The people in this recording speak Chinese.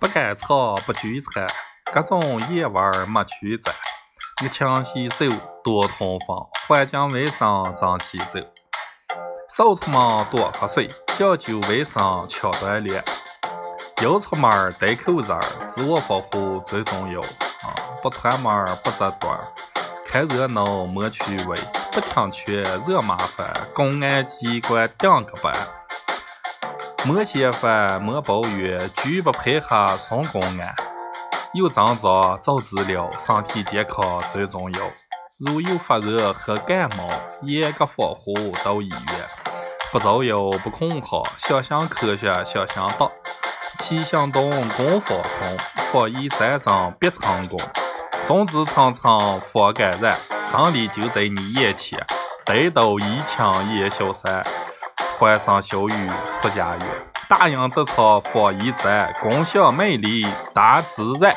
不赶草不聚餐，各种野味儿没去沾。我勤洗手，多通风，环境卫生争气走。少出门多喝水，讲究卫生强锻炼。要出门戴口罩，自我保护最重要。啊，不串门不扎堆儿，看热闹莫趣味，不听劝惹麻烦，公安机关顶个班。莫嫌烦莫抱怨，拒不配合送公安。有症状早治疗，身体健康最重要。如有发热和感冒，严格防护到医院。不造谣不恐吓，相信科学相信党。齐行动共防控，防疫战争必成功。众志成城防感染，胜利就在你眼前。待到疫情也消散，欢声笑语出家园。打赢这场防疫战，共享美丽大自然。